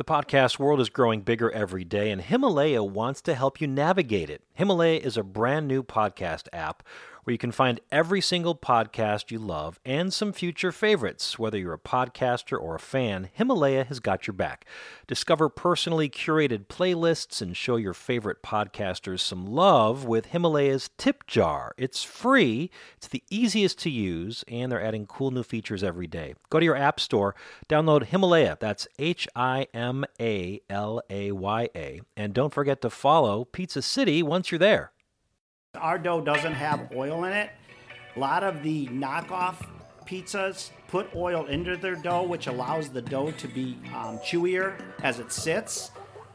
The podcast world is growing bigger every day, and Himalaya wants to help you navigate it. Himalaya is a brand new podcast app where you can find every single podcast you love and some future favorites. Whether you're a podcaster or a fan, Himalaya has got your back. Discover personally curated playlists and show your favorite podcasters some love with Himalaya's Tip Jar. It's free, it's the easiest to use, and they're adding cool new features every day. Go to your app store, download Himalaya, that's H I M A L A Y A, and don't forget to follow Pizza City once you're there. Our dough doesn't have oil in it. A lot of the knockoff pizzas put oil into their dough, which allows the dough to be um, chewier as it sits.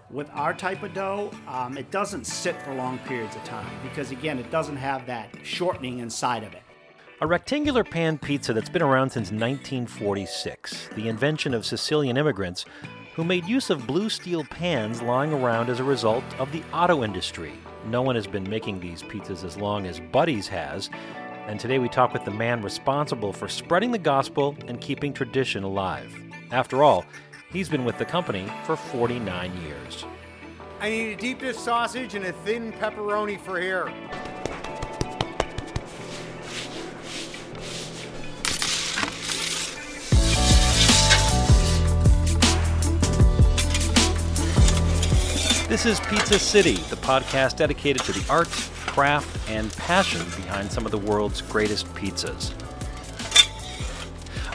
With our type of dough, um, it doesn't sit for long periods of time because, again, it doesn't have that shortening inside of it. A rectangular pan pizza that's been around since 1946, the invention of Sicilian immigrants who made use of blue steel pans lying around as a result of the auto industry. No one has been making these pizzas as long as Buddy's has. And today we talk with the man responsible for spreading the gospel and keeping tradition alive. After all, he's been with the company for 49 years. I need a deep dish sausage and a thin pepperoni for here. This is Pizza City, the podcast dedicated to the art, craft, and passion behind some of the world's greatest pizzas.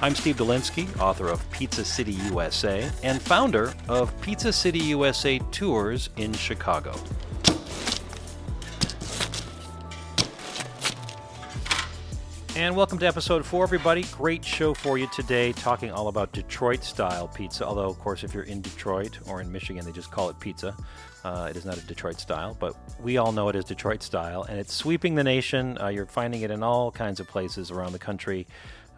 I'm Steve Dolinsky, author of Pizza City USA and founder of Pizza City USA Tours in Chicago. And welcome to episode four, everybody. Great show for you today, talking all about Detroit style pizza. Although, of course, if you're in Detroit or in Michigan, they just call it pizza. Uh, it is not a Detroit style, but we all know it is Detroit style, and it's sweeping the nation. Uh, you're finding it in all kinds of places around the country.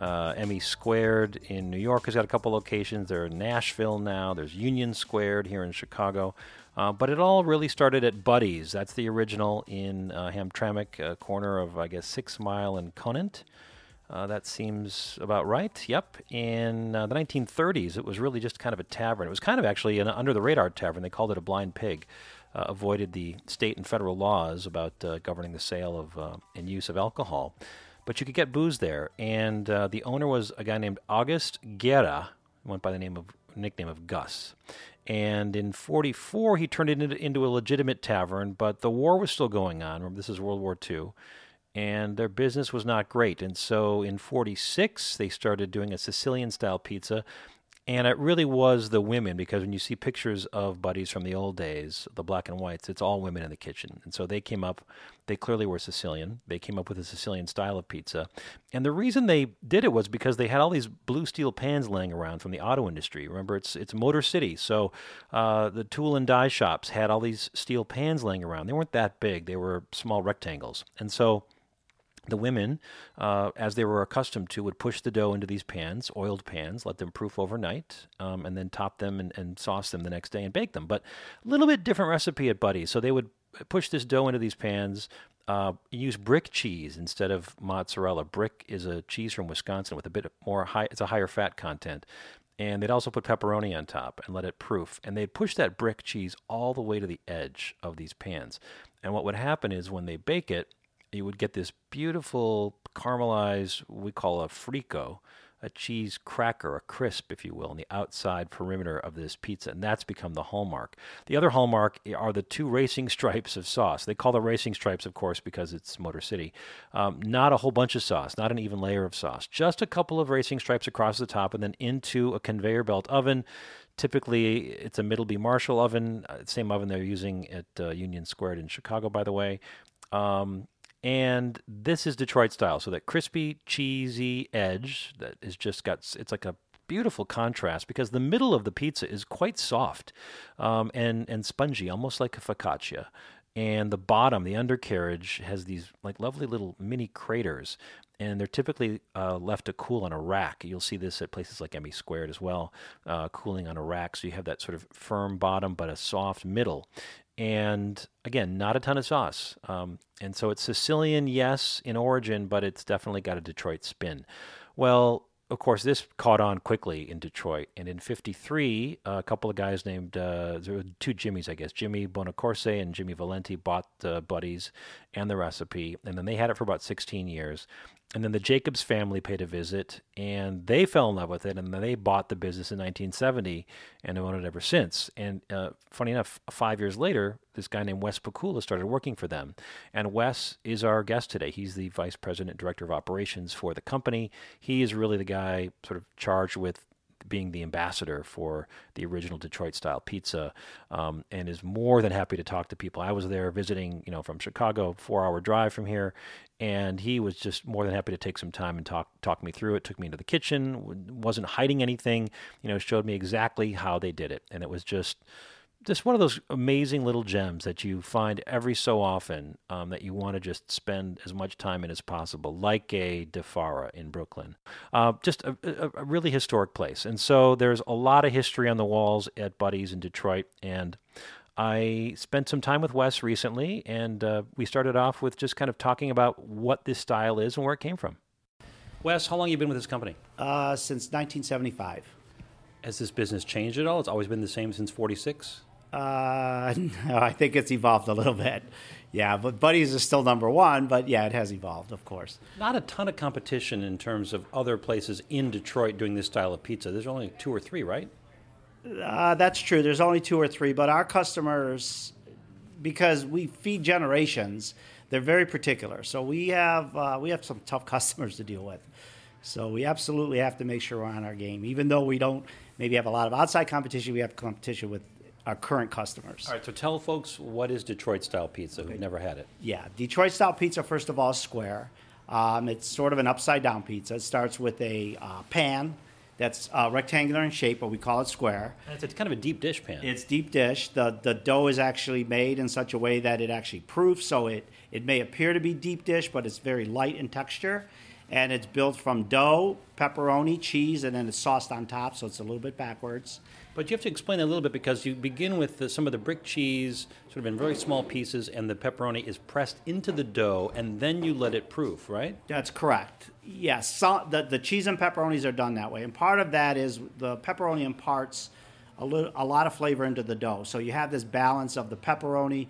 Uh, Emmy Squared in New York has got a couple locations. There in Nashville now. There's Union Squared here in Chicago. Uh, but it all really started at Buddy's. That's the original in uh, Hamtramck, uh, corner of, I guess, Six Mile and Conant. Uh, that seems about right. Yep. In uh, the 1930s, it was really just kind of a tavern. It was kind of actually an under the radar tavern. They called it a blind pig. Avoided the state and federal laws about governing the sale of and use of alcohol. But you could get booze there. And the owner was a guy named August Guerra, went by the name of nickname of Gus. And in 44, he turned it into, a legitimate tavern, but the war was still going on. This is World War II. And their business was not great. And so in 46, they started doing a Sicilian style pizza and it really was the women because when you see pictures of Buddy's from the old days, the black and whites, it's all women in the kitchen. And so they came up, they clearly were Sicilian. They came up with a Sicilian style of pizza. And the reason they did it was because they had all these blue steel pans laying around from the auto industry. Remember, it's it's Motor City. So uh, the tool and die shops had all these steel pans laying around. They weren't that big, they were small rectangles. And so the women, uh, as they were accustomed to, would push the dough into these pans, oiled pans, let them proof overnight, um, and then top them and, and, sauce them the next day and bake them. But a little bit different recipe at Buddy's. So they would push this dough into these pans, uh, use brick cheese instead of mozzarella. Brick is a cheese from Wisconsin with a bit more high, it's a higher fat content. And they'd also put pepperoni on top and let it proof. And they'd push that brick cheese all the way to the edge of these pans. And what would happen is when they bake it, you would get this beautiful caramelized, we call a frico, a cheese cracker, a crisp, if you will, on the outside perimeter of this pizza. And that's become the hallmark. The other hallmark are the two racing stripes of sauce. They call the racing stripes, of course, because it's Motor City. Um, not a whole bunch of sauce, not an even layer of sauce, just a couple of racing stripes across the top and then into a conveyor belt oven. Typically, it's a Middleby Marshall oven, uh, same oven they're using at uh, Union Squared in Chicago, by the way. Um, and this is Detroit style. So that crispy, cheesy edge that is just got it's like a beautiful contrast because the middle of the pizza is quite soft um, and and spongy, almost like a focaccia. And the bottom, the undercarriage, has these like lovely little mini craters, and they're typically uh, left to cool on a rack. You'll see this at places like Emmy Squared as well, uh, cooling on a rack. So you have that sort of firm bottom but a soft middle and again, not a ton of sauce. Um, and so it's Sicilian, yes, in origin, but it's definitely got a Detroit spin. Well, of course, this caught on quickly in Detroit. And in 53, a couple of guys named, uh, there were two Jimmys, I guess, Jimmy Bonacorsi and Jimmy Valenti bought uh, Buddy's and the recipe. And then they had it for about 16 years and then the Jacobs family paid a visit and they fell in love with it and then they bought the business in 1970 and have owned it ever since. And uh, funny enough, five years later, this guy named Wes Pikula started working for them. And Wes is our guest today. He's the vice president, director of operations for the company. He is really the guy sort of charged with being the ambassador for the original Detroit style pizza, um, and is more than happy to talk to people. I was there visiting, you know, from Chicago, four hour drive from here, and he was just more than happy to take some time and talk talk me through it. Took me into the kitchen, wasn't hiding anything, you know, showed me exactly how they did it, and it was just just one of those amazing little gems that you find every so often um, that you want to just spend as much time in as possible, like a Di Fara in Brooklyn. Uh, just a, a, a, really historic place. And so there's a lot of history on the walls at Buddy's in Detroit. And I spent some time with Wes recently, and uh, we started off with just kind of talking about what this style is and where it came from. Wes, how long have you been with this company? Uh, since 1975. Has this business changed at all? It's always been the same since 46? Uh, no, I think it's evolved a little bit. Yeah, but Buddy's is still number one, but yeah, it has evolved, of course. Not a ton of competition in terms of other places in Detroit doing this style of pizza. There's only two or three, right? Uh, that's true. There's only two or three, but our customers, because we feed generations, they're very particular. So we have uh, we have some tough customers to deal with. So we absolutely have to make sure we're on our game, even though we don't maybe have a lot of outside competition. We have competition with our current customers. All right, so tell folks what is Detroit style pizza who've never had it. Yeah, Detroit style pizza, first of all, is square. Um, it's sort of an upside down pizza. It starts with a uh, pan that's uh, rectangular in shape, but we call it square. And it's kind of a deep dish pan. It's deep dish. The, the dough is actually made in such a way that it actually proofs, so it, it may appear to be deep dish, but it's very light in texture and it's built from dough, pepperoni, cheese, and then it's sauced on top, so it's a little bit backwards. But you have to explain that a little bit because you begin with the, some of the brick cheese, sort of in very small pieces, and the pepperoni is pressed into the dough, and then you let it proof, right? That's correct. Yes, so the, the cheese and pepperonis are done that way, and part of that is the pepperoni imparts a, little, a lot of flavor into the dough. So you have this balance of the pepperoni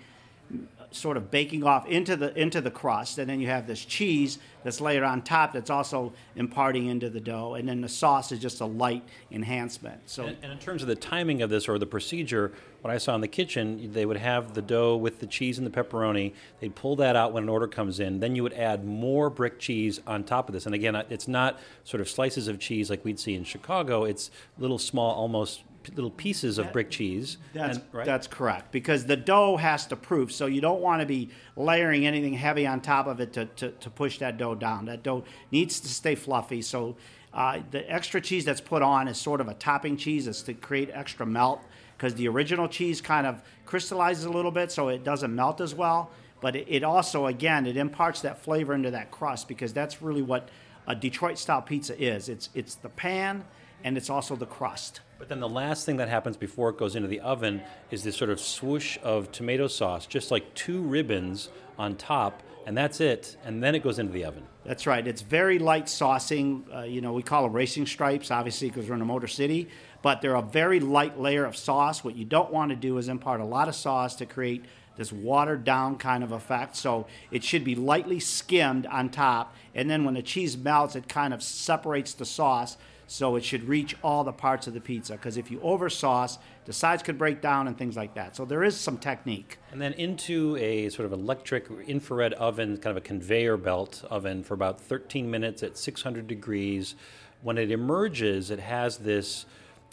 sort of baking off into the into the crust, and then you have this cheese that's layered on top that's also imparting into the dough, and then the sauce is just a light enhancement. So, and, and in terms of the timing of this or the procedure, what I saw in the kitchen, they would have the dough with the cheese and the pepperoni. They'd pull that out when an order comes in. Then you would add more brick cheese on top of this. And again, it's not sort of slices of cheese like we'd see in Chicago. It's little small, almost little pieces of brick cheese. That's and, right? that's correct because the dough has to proof, so you don't want to be layering anything heavy on top of it to, to, to push that dough down. That dough needs to stay fluffy. So uh, the extra cheese that's put on is sort of a topping cheese. It's to create extra melt because the original cheese kind of crystallizes a little bit, so it doesn't melt as well. But it, it also, again, it imparts that flavor into that crust because that's really what a Detroit style pizza is. It's it's the pan and it's also the crust. But then the last thing that happens before it goes into the oven is this sort of swoosh of tomato sauce, just like two ribbons on top, and that's it. And then it goes into the oven. That's right. It's very light saucing. Uh, you know, we call them racing stripes, obviously, because we're in a motor city. But they're a very light layer of sauce. What you don't want to do is impart a lot of sauce to create this watered down kind of effect. So it should be lightly skimmed on top, and then when the cheese melts, it kind of separates the sauce so it should reach all the parts of the pizza. Because if you over sauce, the sides could break down and things like that. So there is some technique. And then into a sort of electric infrared oven, kind of a conveyor belt oven for about 13 minutes at 600 degrees. When it emerges, it has this,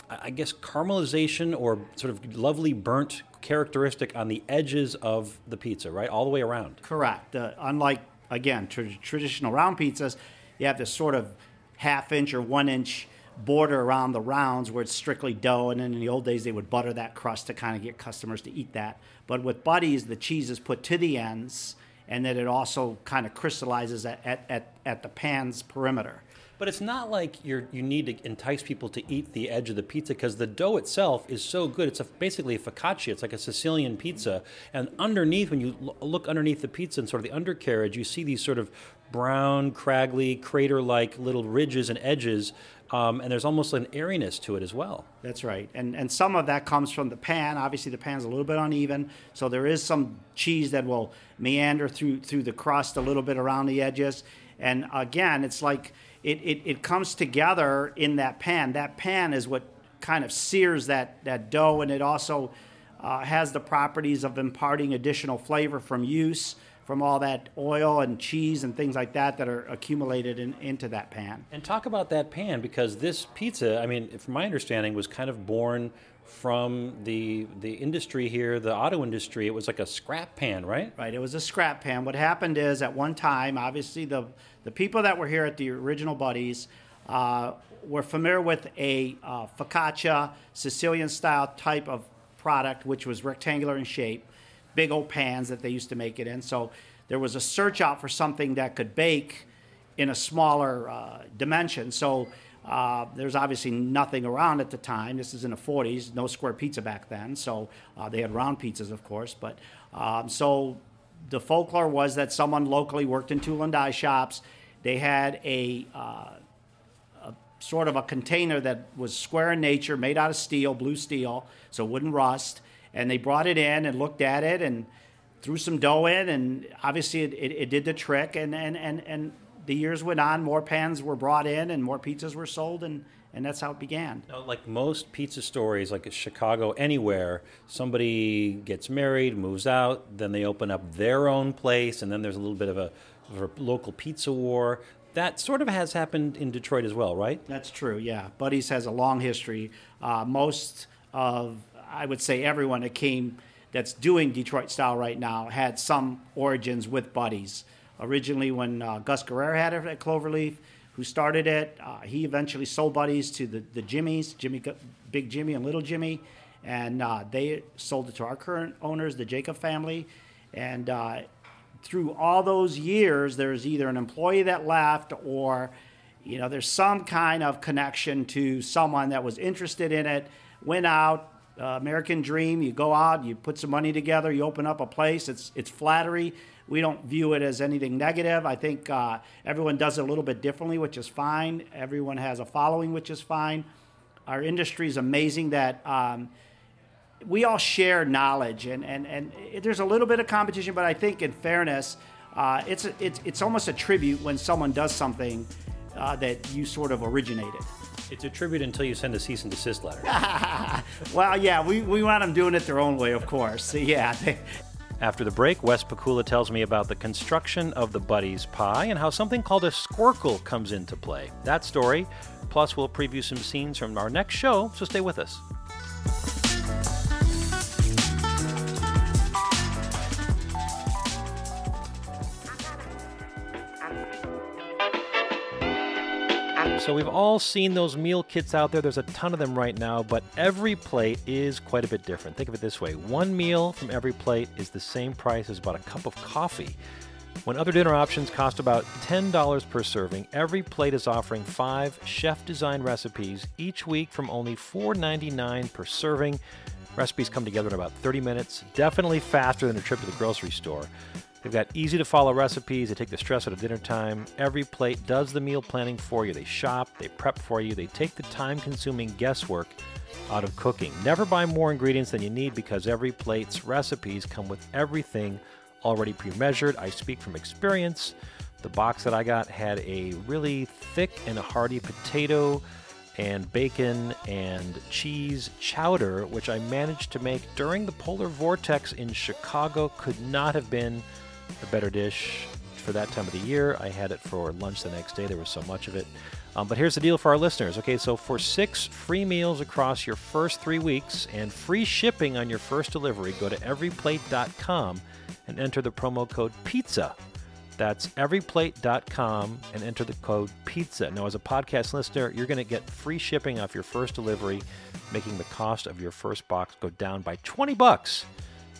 I guess, caramelization or sort of lovely burnt characteristic on the edges of the pizza, right? All the way around. Correct. Uh, unlike, again, tra- traditional round pizzas, you have this sort of half inch or one inch border around the rounds where it's strictly dough. And then in the old days, they would butter that crust to kind of get customers to eat that. But with Buddy's, the cheese is put to the ends and then it also kind of crystallizes at, at, at, at the pan's perimeter. But it's not like you you need to entice people to eat the edge of the pizza because the dough itself is so good. It's a, basically a focaccia. It's like a Sicilian pizza. And underneath, when you look underneath the pizza and sort of the undercarriage, you see these sort of brown, craggly, crater like little ridges and edges Um, and there's almost an airiness to it as well. That's right. And and some of that comes from the pan. Obviously, the pan's a little bit uneven, so there is some cheese that will meander through through the crust a little bit around the edges. And again, it's like it, it, it comes together in that pan. That pan is what kind of sears that, that dough, and it also uh, has the properties of imparting additional flavor from use from all that oil and cheese and things like that that are accumulated in, into that pan. And talk about that pan because this pizza, I mean, from my understanding, was kind of born from the the industry here, the auto industry. It was like a scrap pan, right? Right. It was a scrap pan. What happened is at one time, obviously the the people that were here at the original Buddy's uh, were familiar with a uh, focaccia Sicilian style type of product, which was rectangular in shape, big old pans that they used to make it in. So there was a search out for something that could bake in a smaller uh, dimension. So uh, there's obviously nothing around at the time. This is in the 40s, no square pizza back then. So uh, they had round pizzas, of course. But um, so the folklore was that someone locally worked in tool and die shops. They had a, uh, a sort of a container that was square in nature, made out of steel, blue steel, so it wouldn't rust. And they brought it in and looked at it and threw some dough in, and obviously it, it, it did the trick. And, and, and, and the years went on, more pans were brought in, and more pizzas were sold, and and that's how it began. Now, like most pizza stories, like Chicago, anywhere, somebody gets married, moves out, then they open up their own place, and then there's a little bit of a, of a local pizza war. That sort of has happened in Detroit as well, right? That's true. Yeah, Buddy's has a long history. Uh, most of, I would say, everyone that came that's doing Detroit style right now had some origins with Buddy's. Originally, when uh, Gus Guerrero had it at Cloverleaf, who started it. Uh, he eventually sold Buddy's to the, the Jimmys, Jimmy, Big Jimmy and Little Jimmy, and uh, they sold it to our current owners, the Jacob family. And uh, through all those years, there's either an employee that left or you know there's some kind of connection to someone that was interested in it, went out. Uh, American dream. You go out, you put some money together, you open up a place. It's it's flattery we don't view it as anything negative. I think uh, everyone does it a little bit differently, which is fine. Everyone has a following, which is fine. Our industry is amazing that um, we all share knowledge, and, and, and there's a little bit of competition, but I think in fairness, uh, it's, it's, it's almost a tribute when someone does something uh, that you sort of originated. It's a tribute until you send a cease and desist letter. well, yeah, we, we want them doing it their own way, of course. Yeah, after the break, Wes Pikula tells me about the construction of the Buddy's pie and how something called a squircle comes into play. That story, plus we'll preview some scenes from our next show, so stay with us. So we've all seen those meal kits out there. There's a ton of them right now, but EveryPlate is quite a bit different. Think of it this way one meal from EveryPlate is the same price as about a cup of coffee. When other dinner options cost about $10 per serving, EveryPlate is offering five chef designed recipes each week from only $4.99 per serving. Recipes come together in about 30 minutes, definitely faster than a trip to the grocery store. They've got easy to follow recipes. They take the stress out of dinner time. EveryPlate does the meal planning for you. They shop, they prep for you, they take the time consuming guesswork out of cooking. Never buy more ingredients than you need because EveryPlate's recipes come with everything already pre measured. I speak from experience. The box that I got had a really thick and hearty potato and bacon and cheese chowder, which I managed to make during the polar vortex in Chicago. Could not have been a better dish for that time of the year. I had it for lunch the next day. There was so much of it. Um, but here's the deal for our listeners. Okay, so for six free meals across your first three weeks and free shipping on your first delivery, go to everyplate.com and enter the promo code PIZZA. That's everyplate.com and enter the code PIZZA. Now, as a podcast listener, you're going to get free shipping off your first delivery, making the cost of your first box go down by 20 bucks.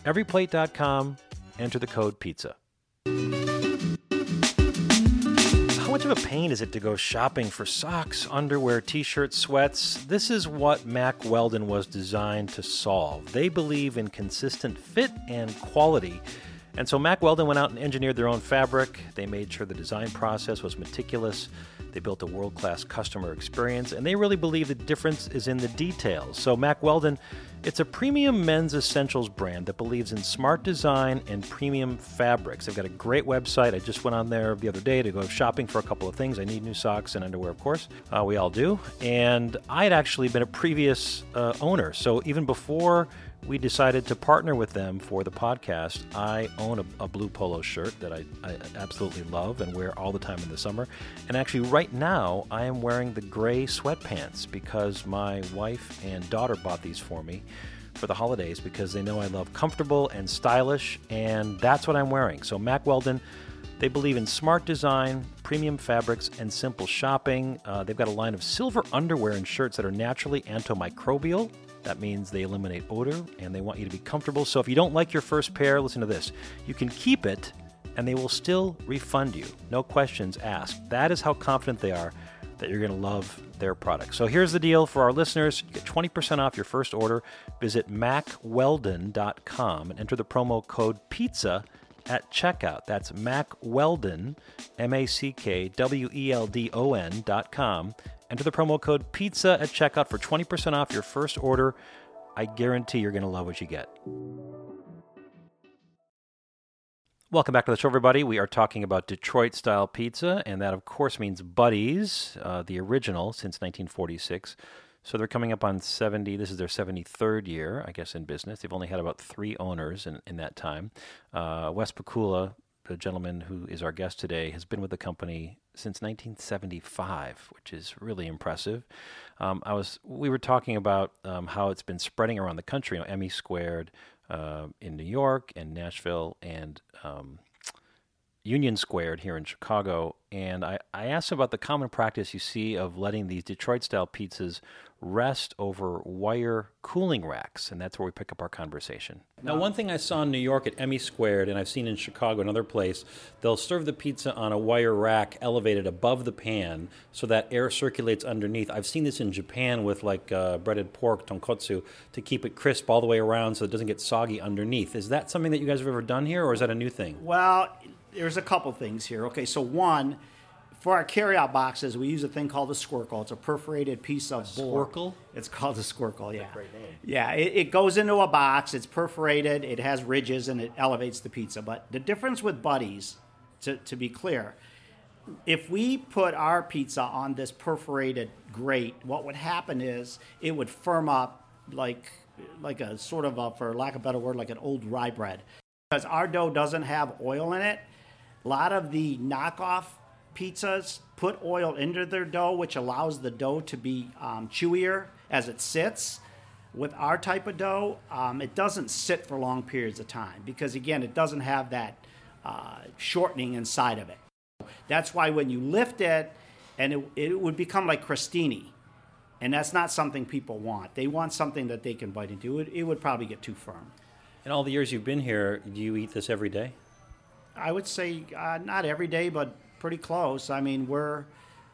Everyplate.com, enter the code PIZZA. How much of a pain is it to go shopping for socks, underwear, t shirts, sweats? This is what Mack Weldon was designed to solve. They believe in consistent fit and quality And so Mack Weldon went out and engineered their own fabric. They made sure the design process was meticulous. They built a world class customer experience, and they really believe the difference is in the details. So, Mack Weldon, it's a premium men's essentials brand that believes in smart design and premium fabrics. They've got a great website. I just went on there the other day to go shopping for a couple of things. I need new socks and underwear, of course. Uh, we all do. And I had actually been a previous uh, owner. So, even before we decided to partner with them for the podcast. I own a, a, blue polo shirt that I, I, absolutely love and wear all the time in the summer. And actually, right now, I am wearing the gray sweatpants because my wife and daughter bought these for me for the holidays because they know I love comfortable and stylish, and that's what I'm wearing. So, Mack Weldon. They believe in smart design, premium fabrics, and simple shopping. Uh, they've got a line of silver underwear and shirts that are naturally antimicrobial that means they eliminate odor and they want you to be comfortable. So if you don't like your first pair, listen to this. You can keep it and they will still refund you. No questions asked. That is how confident they are that you're going to love their product. So here's the deal for our listeners. You get 20% off your first order. Visit mackweldon.com and enter the promo code PIZZA at checkout. That's mackweldon, M A C K W E L D O N dot com. Enter the promo code PIZZA at checkout for 20% off your first order. I guarantee you're going to love what you get. Welcome back to the show, everybody. We are talking about Detroit style pizza, and that, of course, means Buddy's, uh, the original since 1946. So they're coming up on 70. This is their 73rd year, I guess, in business. They've only had about three owners in, in that time. Uh, Wes Pikula, the gentleman who is our guest today, has been with the company since 1975, which is really impressive. Um, I was we were talking about um, how it's been spreading around the country. You know, Emmy Squared uh, in New York and Nashville and um, Union Squared here in Chicago, and I, I asked about the common practice you see of letting these Detroit style pizzas rest over wire cooling racks, and that's where we pick up our conversation. Now, one thing I saw in New York at Emmy Squared, and I've seen in Chicago, another place, they'll serve the pizza on a wire rack elevated above the pan so that air circulates underneath. I've seen this in Japan with like uh, breaded pork, tonkotsu, to keep it crisp all the way around so it doesn't get soggy underneath. Is that something that you guys have ever done here, or is that a new thing? Well, there's a couple things here. Okay, so one, for our carryout boxes, we use a thing called a squircle. It's a perforated piece of board. Squircle? It's called a squircle. Yeah. great name. Yeah. It, it, goes into a box. It's perforated. It has ridges and it elevates the pizza. But the difference with Buddy's, to, to be clear, if we put our pizza on this perforated grate, what would happen is it would firm up like like a sort of a, for lack of a better word, like an old rye bread. Because our dough doesn't have oil in it, a lot of the knockoff pizzas put oil into their dough, which allows the dough to be um, chewier as it sits. With our type of dough, um, it doesn't sit for long periods of time because, again, it doesn't have that uh, shortening inside of it. That's why when you lift it, and it, it would become like crostini. And that's not something people want. They want something that they can bite into. It, it would probably get too firm. In all the years you've been here, do you eat this every day? I would say uh, not every day, but pretty close. I mean, we're,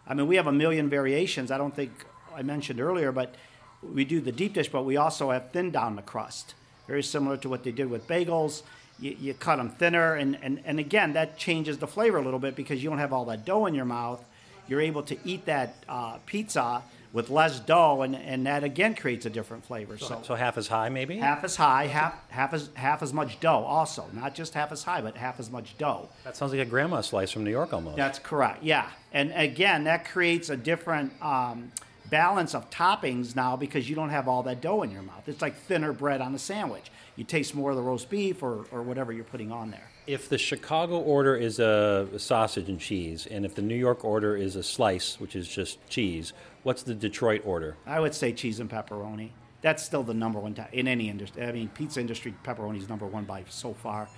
I mean, we have a million variations. I don't think I mentioned earlier, but we do the deep dish, but we also have thin down the crust, very similar to what they did with bagels. You, you cut them thinner, and, and, and again, that changes the flavor a little bit because you don't have all that dough in your mouth. You're able to eat that uh, pizza with less dough, and, and that again creates a different flavor. So, so half as high, maybe. Half as high, half half as half as much dough. Also, not just half as high, but half as much dough. That sounds like a grandma slice from New York, almost. That's correct. Yeah, and again, that creates a different. Um, balance of toppings now because you don't have all that dough in your mouth. It's like thinner bread on a sandwich. You taste more of the roast beef or, or whatever you're putting on there. If the Chicago order is a sausage and cheese, and if the New York order is a slice, which is just cheese, What's the Detroit order? I would say cheese and pepperoni. That's still the number one t- in any industry. I mean, pizza industry, pepperoni is number one by so far.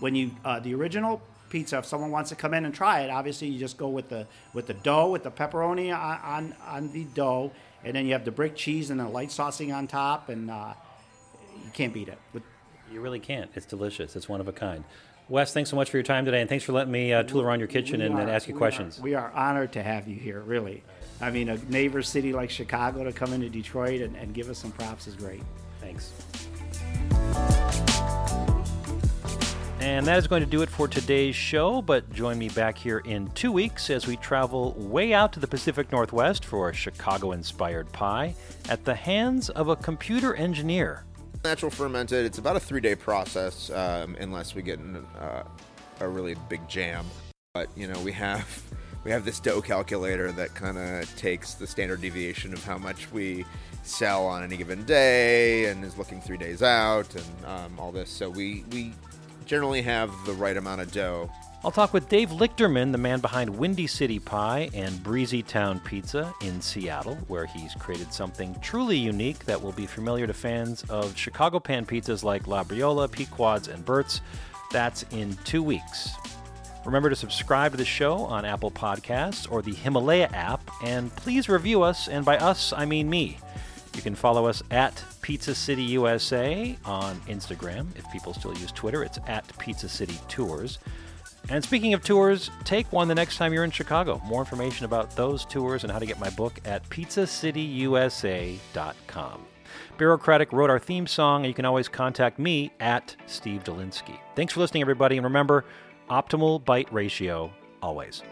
When you uh, the original pizza, if someone wants to come in and try it, obviously you just go with the with the dough, with the pepperoni on on, on the dough, and then you have the brick cheese and the light saucing on top, and uh, you can't beat it. With, you really can't. It's delicious. It's one of a kind. Wes, thanks so much for your time today, and thanks for letting me uh, tool around your kitchen and, are, and, ask you we questions. Are, we are honored to have you here, really. I mean, a neighbor city like Chicago to come into Detroit and, and give us some props is great. Thanks. And that is going to do it for today's show, but join me back here in two weeks as we travel way out to the Pacific Northwest for a Chicago inspired pie at the hands of a computer engineer. Natural fermented, it's about a three day process um, unless we get in uh, a really big jam. But, you know, we have. We have this dough calculator that kind of takes the standard deviation of how much we sell on any given day and is looking three days out and um, all this. So we, we generally have the right amount of dough. I'll talk with Dave Lichterman, the man behind Windy City Pie and Breezy Town Pizza in Seattle, where he's created something truly unique that will be familiar to fans of Chicago pan pizzas like Labriola, Pequod's, and Burt's. That's in two weeks. Remember to subscribe to the show on Apple Podcasts or the Himalaya app, and please review us, and by us, I mean me. You can follow us at Pizza City USA on Instagram. If people still use Twitter, it's at Pizza City Tours. And speaking of tours, take one the next time you're in Chicago. More information about those tours and how to get my book at pizzacityusa.com. Bureaucratic wrote our theme song, and you can always contact me at Steve Dolinsky. Thanks for listening, everybody, and remember, optimal bite ratio always.